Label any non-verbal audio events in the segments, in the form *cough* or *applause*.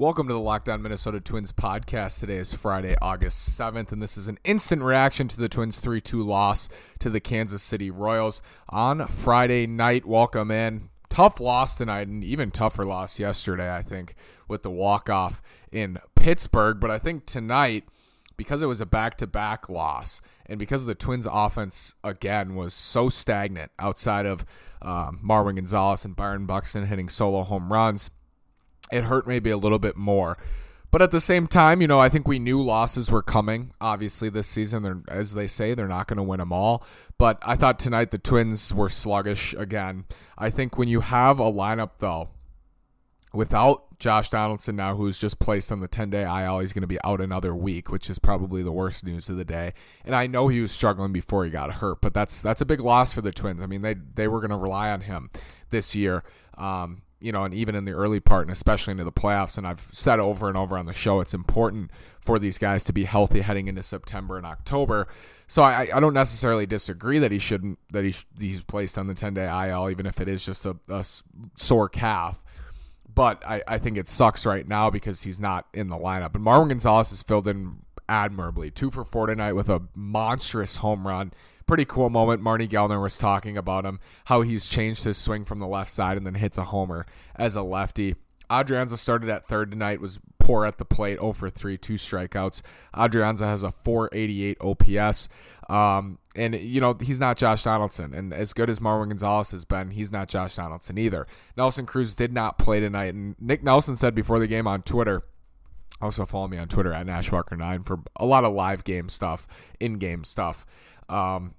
Welcome to the Locked On Minnesota Twins podcast. Today is Friday, August 7th, and this is an instant reaction to the Twins 3 2 loss to the Kansas City Royals on Friday night. Welcome in. Tough loss tonight, and even tougher loss yesterday, I think, with the walk off in Pittsburgh. But I think tonight, because it was a back to back loss, and because the Twins' offense, again, was so stagnant outside of um, Marwin Gonzalez and Byron Buxton hitting solo home runs it hurt maybe a little bit more. But at the same time, you know, I think we knew losses were coming. Obviously, this season, they're, as they say, they're not going to win them all. But I thought tonight the Twins were sluggish again. I think when you have a lineup, though, without Josh Donaldson now, who's just placed on the 10 day IL, he's going to be out another week, which is probably the worst news of the day. And I know he was struggling before he got hurt, but that's that's a big loss for the Twins. I mean, they they were going to rely on him this year. Um, you know, and even in the early part and especially into the playoffs. And I've said over and over on the show, it's important for these guys to be healthy heading into September and October. So I, I don't necessarily disagree that he shouldn't that he he's placed on the 10 day IL, even if it is just a, a sore calf. But I, I think it sucks right now because he's not in the lineup. And Marwin Gonzalez is filled in admirably. Two for four tonight with a monstrous home run pretty cool moment. Marney Gellner was talking about him, how he's changed his swing from the left side and then hits a homer as a lefty. Adrianza started at third tonight, was poor at the plate, 0 for 3, two strikeouts. Adrianza has a 488 OPS. Um, and, you know, he's not Josh Donaldson. And as good as Marwin Gonzalez has been, he's not Josh Donaldson either. Nelson Cruz did not play tonight. And Nick Nelson said before the game on Twitter, also follow me on Twitter at NashWalker9 for a lot of live game stuff, in game stuff. Um,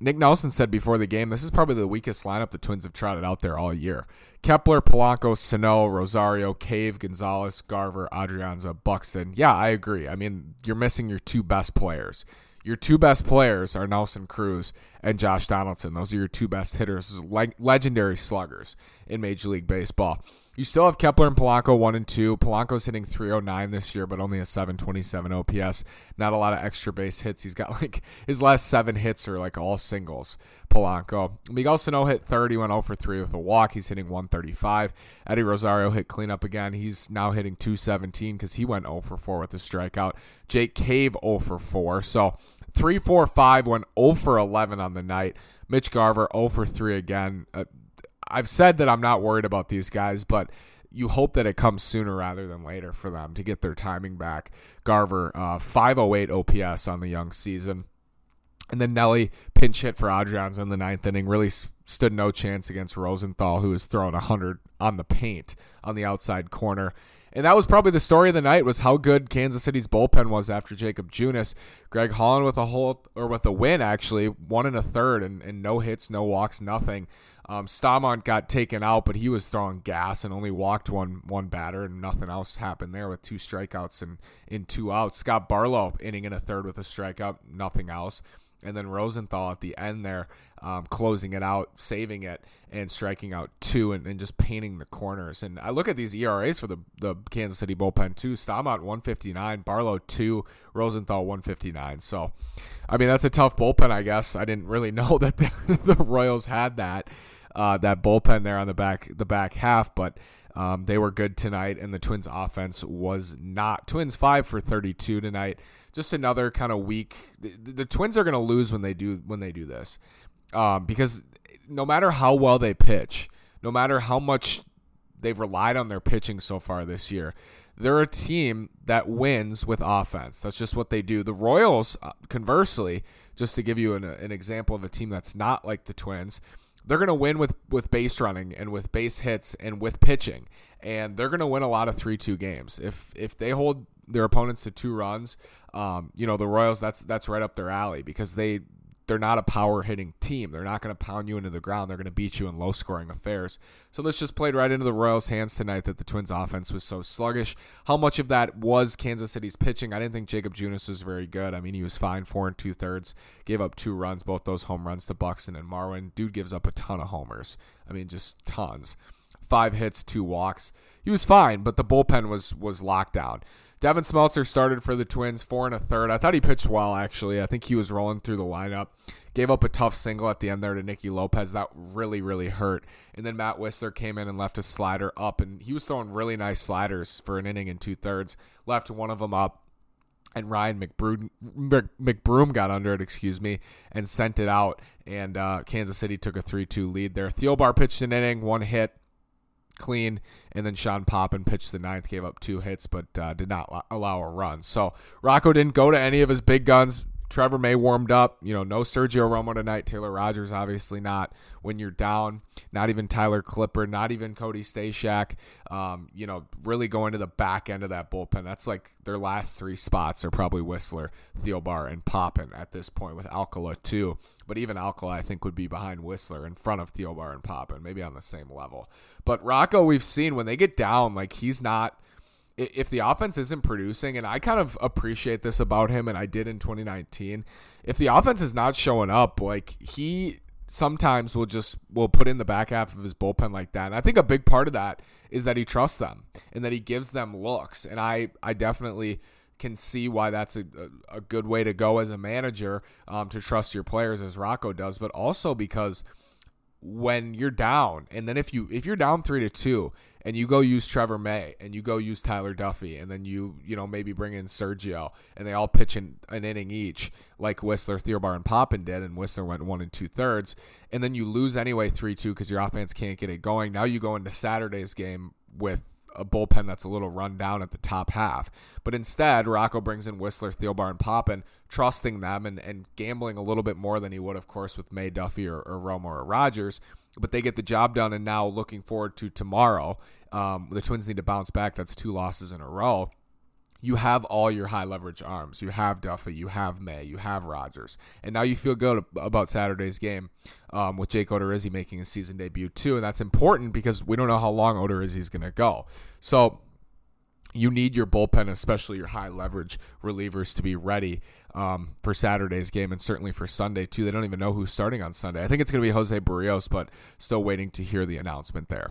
Nick Nelson said before the game, this is probably the weakest lineup the Twins have trotted out there all year. Kepler, Polanco, Sano, Rosario, Cave, Gonzalez, Garver, Adrianza, Buxton. Yeah, I agree. I mean, you're missing your two best players. Your two best players are Nelson Cruz and Josh Donaldson. Those are your two best hitters, legendary sluggers in Major League Baseball. You still have Kepler and Polanco one and two. Polanco's hitting 309 this year, but only a 727 OPS. Not a lot of extra base hits. He's got *laughs* like his last seven hits are like all singles. Polanco. Miguel Sano hit 30, went 0 for 3 with a walk. He's hitting 135. Eddie Rosario hit cleanup again. He's now hitting 217 because he went 0 for 4 with a strikeout. Jake Cave 0 for 4. So 3 4 5 went 0 for 11 on the night. Mitch Garver 0 for 3 again. Uh, I've said that I'm not worried about these guys, but you hope that it comes sooner rather than later for them to get their timing back. Garver, uh, 508 OPS on the young season. And then Nelly pinch hit for Adrians in the ninth inning. Really stood no chance against Rosenthal, who was throwing 100 on the paint on the outside corner. And that was probably the story of the night was how good Kansas City's bullpen was after Jacob Junis. Greg Holland with a whole or with a win actually, one and a third and, and no hits, no walks, nothing. Um, Staumont got taken out, but he was throwing gas and only walked one one batter, and nothing else happened there with two strikeouts and in two outs. Scott Barlow inning in a third with a strikeout, nothing else, and then Rosenthal at the end there, um, closing it out, saving it, and striking out two, and, and, just painting the corners. And I look at these ERAs for the the Kansas City bullpen too. Staumont 159, Barlow two, Rosenthal 159. So, I mean that's a tough bullpen, I guess. I didn't really *laughs* know that the, the Royals had that uh, that bullpen there on the back the back half, but um, they were good tonight, and the Twins' offense was not. Twins five for thirty two tonight. Just another kind of weak. The, the, Twins are going to lose when they do when they do this, um, because no matter how well they pitch, no matter how much they've relied on their pitching so far this year, they're a team that wins with offense. That's just what they do. The Royals, uh, conversely, just to give you an, an example of a team that's not like the Twins they're going to win with with base running and with base hits and with pitching, and they're going to win a lot of three two games. If if they hold their opponents to two runs, um, you know the Royals that's that's right up their alley because they they're not a power hitting team. They're not going to pound you into the ground. They're going to beat you in low scoring affairs. So this just played right into the Royals' hands tonight that the Twins' offense was so sluggish. How much of that was Kansas City's pitching? I didn't think Jacob Junis was very good. I mean, he was fine, four and two thirds. Gave up two runs, both those home runs to Buxton and Marwin. Dude gives up a ton of homers. I mean, just tons. Five hits, two walks. He was fine, but the bullpen was was locked down. Devin Smeltzer started for the Twins, four and a third. I thought he pitched well, actually. I think he was rolling through the lineup. Gave up a tough single at the end there to Nicky Lopez. That really, really hurt. And then Matt Wisler came in and left a slider up, and he was throwing really nice sliders for an inning and two thirds. Left one of them up and Ryan McBroom, McBroom got under it, excuse me, and sent it out. And uh, Kansas City took a 3 2 lead there. Thielbar pitched an inning, one hit, clean, and then Sean Poppen pitched the ninth, gave up two hits, but uh, did not allow a run. So Rocco didn't go to any of his big guns. Trevor May warmed up. You know, no Sergio Romo tonight. Taylor Rogers, obviously not when you're down. Not even Tyler Clippard, Not even Cody Stashak. Um, you know, really going to the back end of that bullpen. That's like their last three spots are probably Wisler, Thielbar, and Poppen at this point with Alcala too. But even Alcala, I think, would be behind Wisler in front of Thielbar and Poppen, maybe on the same level. But Rocco, we've seen when they get down, like he's not if the offense isn't producing, and I kind of appreciate this about him, and I did in 2019, if the offense is not showing up, like he sometimes will just will put in the back half of his bullpen like that. And I think a big part of that is that he trusts them and that he gives them looks. And I I definitely can see why that's a, a good way to go as a manager um, to trust your players as Rocco does, but also because when you're down and then if you if you're down three to two and you go use Trevor May and you go use Tyler Duffey and then you you know maybe bring in Sergio and they all pitch in an inning each like Wisler, Thielbar, and Poppen did and Wisler went one and two thirds and then you lose anyway three two because your offense can't get it going. Now you go into Saturday's game with a bullpen that's a little run down at the top half. But instead, Rocco brings in Wisler, Thielbar, and Poppen, trusting them and, and gambling a little bit more than he would, of course, with May, Duffey, or, or Romo or Rogers but they get the job done. And now looking forward to tomorrow, um, the Twins need to bounce back. That's two losses in a row. You have all your high leverage arms. You have Duffey, you have May, you have Rogers, and now you feel good about Saturday's game um, with Jake Odorizzi making his season debut too, and that's important because we don't know how long Odorizzi is going to go. So you need your bullpen, especially your high leverage relievers, to be ready um, for Saturday's game and certainly for Sunday too. They don't even know who's starting on Sunday. I think it's going to be Jose Berrios, but still waiting to hear the announcement there.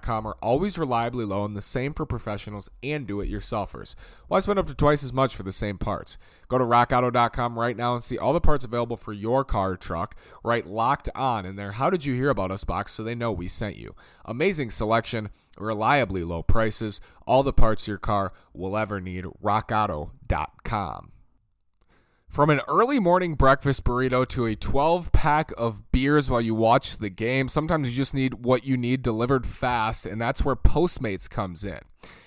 are always reliably low and the same for professionals and do it yourselfers. Why spend up to twice as much for the same parts? Go to rockauto.com right now and see all the parts available for your car or truck. Write locked on in their. How did you hear about us box so they know we sent you? Amazing selection, reliably low prices, all the parts your car will ever need. rockauto.com. From an early morning breakfast burrito to a 12 pack of beers while you watch the game, sometimes you just need what you need delivered fast, and that's where Postmates comes in.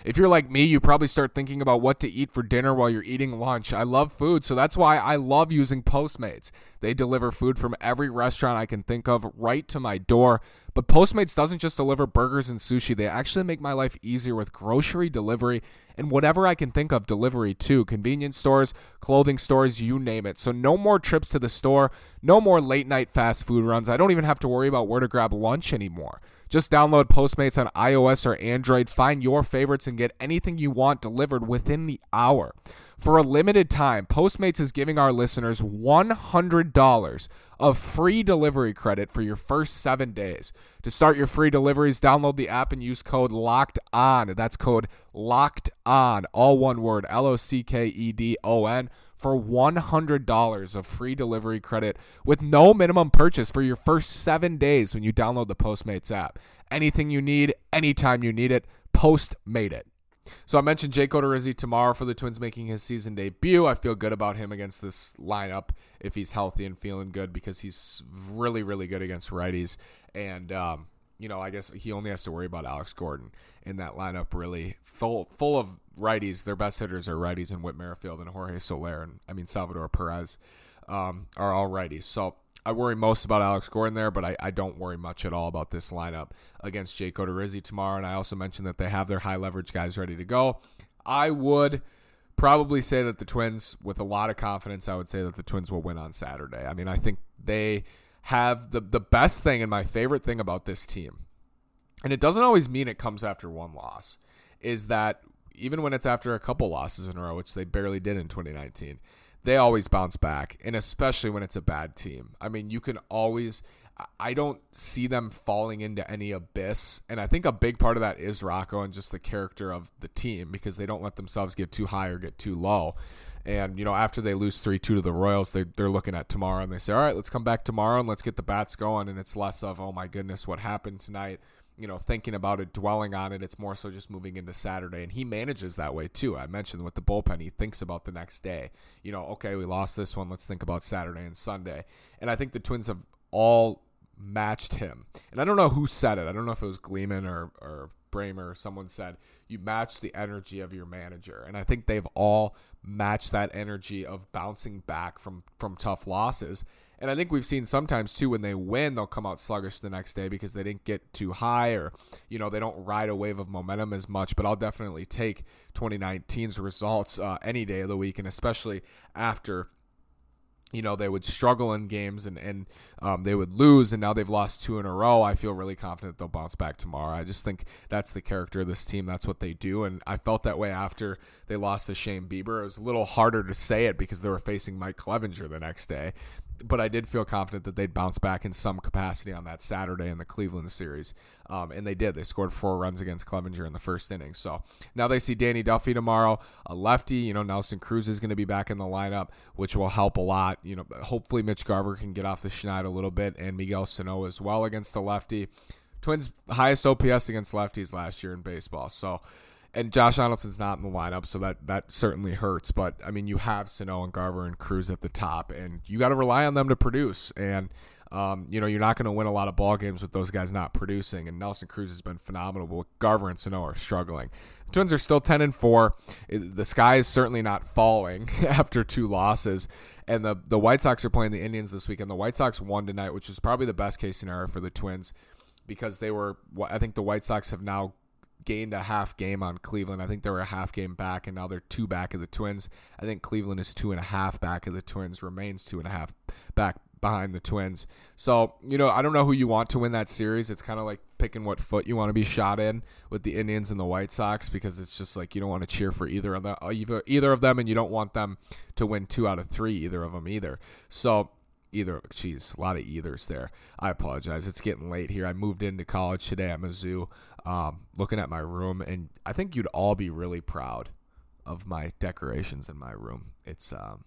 If you're like me, you probably start thinking about what to eat for dinner while you're eating lunch. I love food, so that's why I love using Postmates. They deliver food from every restaurant I can think of right to my door. But Postmates doesn't just deliver burgers and sushi, they actually make my life easier with grocery delivery and whatever I can think of delivery too. Convenience stores, clothing stores, you name it. So no more trips to the store, no more late night fast food runs. I don't even have to worry about where to grab lunch anymore. Just download Postmates on iOS or Android, find your favorites, and get anything you want delivered within the hour. For a limited time, Postmates is giving our listeners $100 of free delivery credit for your first seven days. To start your free deliveries, download the app and use code LOCKED ON. That's code LOCKED ON, all one word, L O C K E D O N for $100 of free delivery credit with no minimum purchase for your first seven days when you download the Postmates app. Anything you need, anytime you need it, Post made it. So I mentioned Jake Odorizzi tomorrow for the Twins making his season debut. I feel good about him against this lineup if he's healthy and feeling good because he's really, really good against righties. And um, you know, I guess he only has to worry about Alex Gordon in that lineup. Really full, full of righties. Their best hitters are righties and Whit Merrifield and Jorge Soler, and I mean Salvador Perez um, are all righties. So I worry most about Alex Gordon there, but I, I don't worry much at all about this lineup against Jake Odorizzi tomorrow. And I also mentioned that they have their high leverage guys ready to go. I would probably say that the Twins, with a lot of confidence, I would say that the Twins will win on Saturday. I mean, I think they have the the best thing and my favorite thing about this team, and it doesn't always mean it comes after one loss, is that even when it's after a couple losses in a row, which they barely did in 2019, they always bounce back, and especially when it's a bad team. I mean, you can always. I don't see them falling into any abyss. And I think a big part of that is Rocco and just the character of the team because they don't let themselves get too high or get too low. And, you know, after they lose 3 2 to the Royals, they, they're looking at tomorrow and they say, all right, let's come back tomorrow and let's get the bats going. And it's less of, oh my goodness, what happened tonight? you know, thinking about it, dwelling on it. It's more so just moving into Saturday. And he manages that way too. I mentioned with the bullpen, he thinks about the next day. You know, okay, we lost this one. Let's think about Saturday and Sunday. And I think the Twins have all matched him. And I don't know who said it. I don't know if it was Gleeman or, or Bremer someone said, you match the energy of your manager. And I think they've all matched that energy of bouncing back from, from tough losses. And I think we've seen sometimes too when they win, they'll come out sluggish the next day because they didn't get too high or, you know, they don't ride a wave of momentum as much. But I'll definitely take 2019's results uh, any day of the week, and especially after you know they would struggle in games and and um, they would lose and now they've lost two in a row i feel really confident they'll bounce back tomorrow. I just think that's the character of this team. That's what they do. And i felt that way after they lost to shane bieber. It was a little harder to say it because they were facing mike clevinger the next day but I did feel confident that they'd bounce back in some capacity on that Saturday in the Cleveland series. Um, and they did. They scored four runs against Clevinger in the first inning. So now they see Danny Duffy tomorrow, a lefty. You know, Nelson Cruz is going to be back in the lineup, which will help a lot. You know, hopefully Mitch Garver can get off the schneid a little bit and Miguel Sano as well against the lefty. Twins highest OPS against lefties last year in baseball. So and Josh Donaldson's not in the lineup, so that that certainly hurts. But I mean, you have Sano and Garver and Cruz at the top, and you got to rely on them to produce. And um, you know, you're not going to win a lot of ball games with those guys not producing. And Nelson Cruz has been phenomenal, but Garver and Sano are struggling. The Twins are still 10 and four. The sky is certainly not falling *laughs* after two losses. And the the White Sox are playing the Indians this weekend. The White Sox won tonight, which is probably the best case scenario for the Twins because they were. I think the White Sox have now gained a half game on Cleveland. I think they were a half game back, and now they're two back of the Twins. I think Cleveland is two and a half back of the Twins, remains two and a half back behind the Twins. So, you know, I don't know who you want to win that series. It's kind of like picking what foot you want to be shot in with the Indians and the White Sox because it's just like you don't want to cheer for either of them, either, either of them, and you don't want them to win two out of three, either of them either. So, either geez, a lot of either's there. I apologize. It's getting late here. I moved into college today at Mizzou um, looking at my room, and I think you'd all be really proud of my decorations in my room. It's um,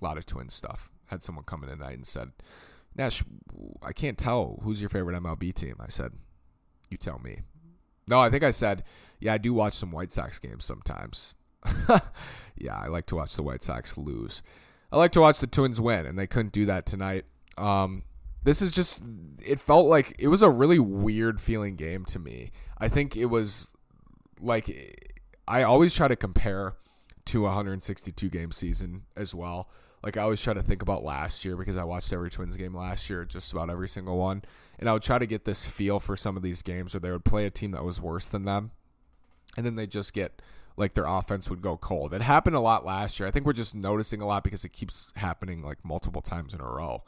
a lot of twin stuff. Had someone come in tonight and said, Nash, I can't tell who's your favorite MLB team. I said, You tell me. No, I think I said, Yeah, I do watch some White Sox games sometimes. *laughs* yeah, I like to watch the White Sox lose. I like to watch the Twins win, and they couldn't do that tonight. Um, this is just it felt like it was a really weird feeling game to me. I think it was like I always try to compare to a 162 game season as well. Like I always try to think about last year because I watched every Twins game last year, just about every single one, and I would try to get this feel for some of these games where they would play a team that was worse than them, and then they just get like their offense would go cold. It happened a lot last year. I think we're just noticing a lot because it keeps happening like multiple times in a row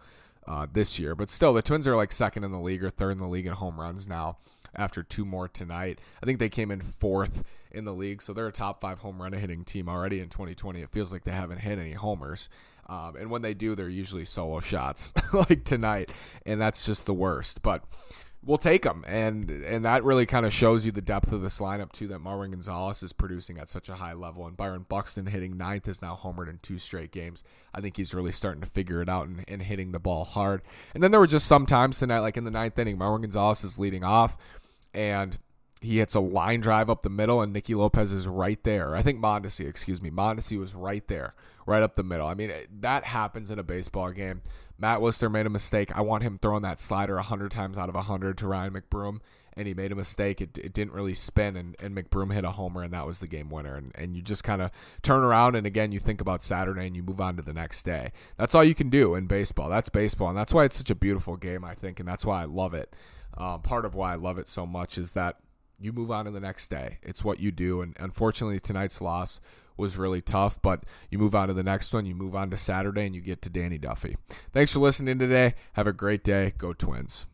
uh, this year. But still, the Twins are like second in the league or third in the league in home runs now after two more tonight. I think they came in fourth in the league, so they're a top five home run hitting team already in 2020. It feels like they haven't hit any homers. Um, and when they do, they're usually solo shots *laughs* like tonight, and that's just the worst. But we'll take them, and and that really kind of shows you the depth of this lineup too. That Marwin Gonzalez is producing at such a high level, and Byron Buxton hitting ninth is now homered in two straight games. I think he's really starting to figure it out and, and hitting the ball hard. And then there were just some times tonight, like in the ninth inning, Marwin Gonzalez is leading off, and he hits a line drive up the middle, and Nicky Lopez is right there. I think Mondesi, excuse me, Mondesi was right there, right up the middle. I mean, that happens in a baseball game. Matt Wisler made a mistake. I want him throwing that slider 100 times out of 100 to Ryan McBroom, and he made a mistake. It, it didn't really spin, and, and McBroom hit a homer, and that was the game winner. And, and you just kind of turn around, and again, you think about Saturday, and you move on to the next day. That's all you can do in baseball. That's baseball, and that's why it's such a beautiful game, I think, and that's why I love it. Um, part of why I love it so much is that you move on to the next day. It's what you do. And unfortunately, tonight's loss was really tough, but you move on to the next one. You move on to Saturday and you get to Danny Duffy. Thanks for listening today. Have a great day. Go Twins.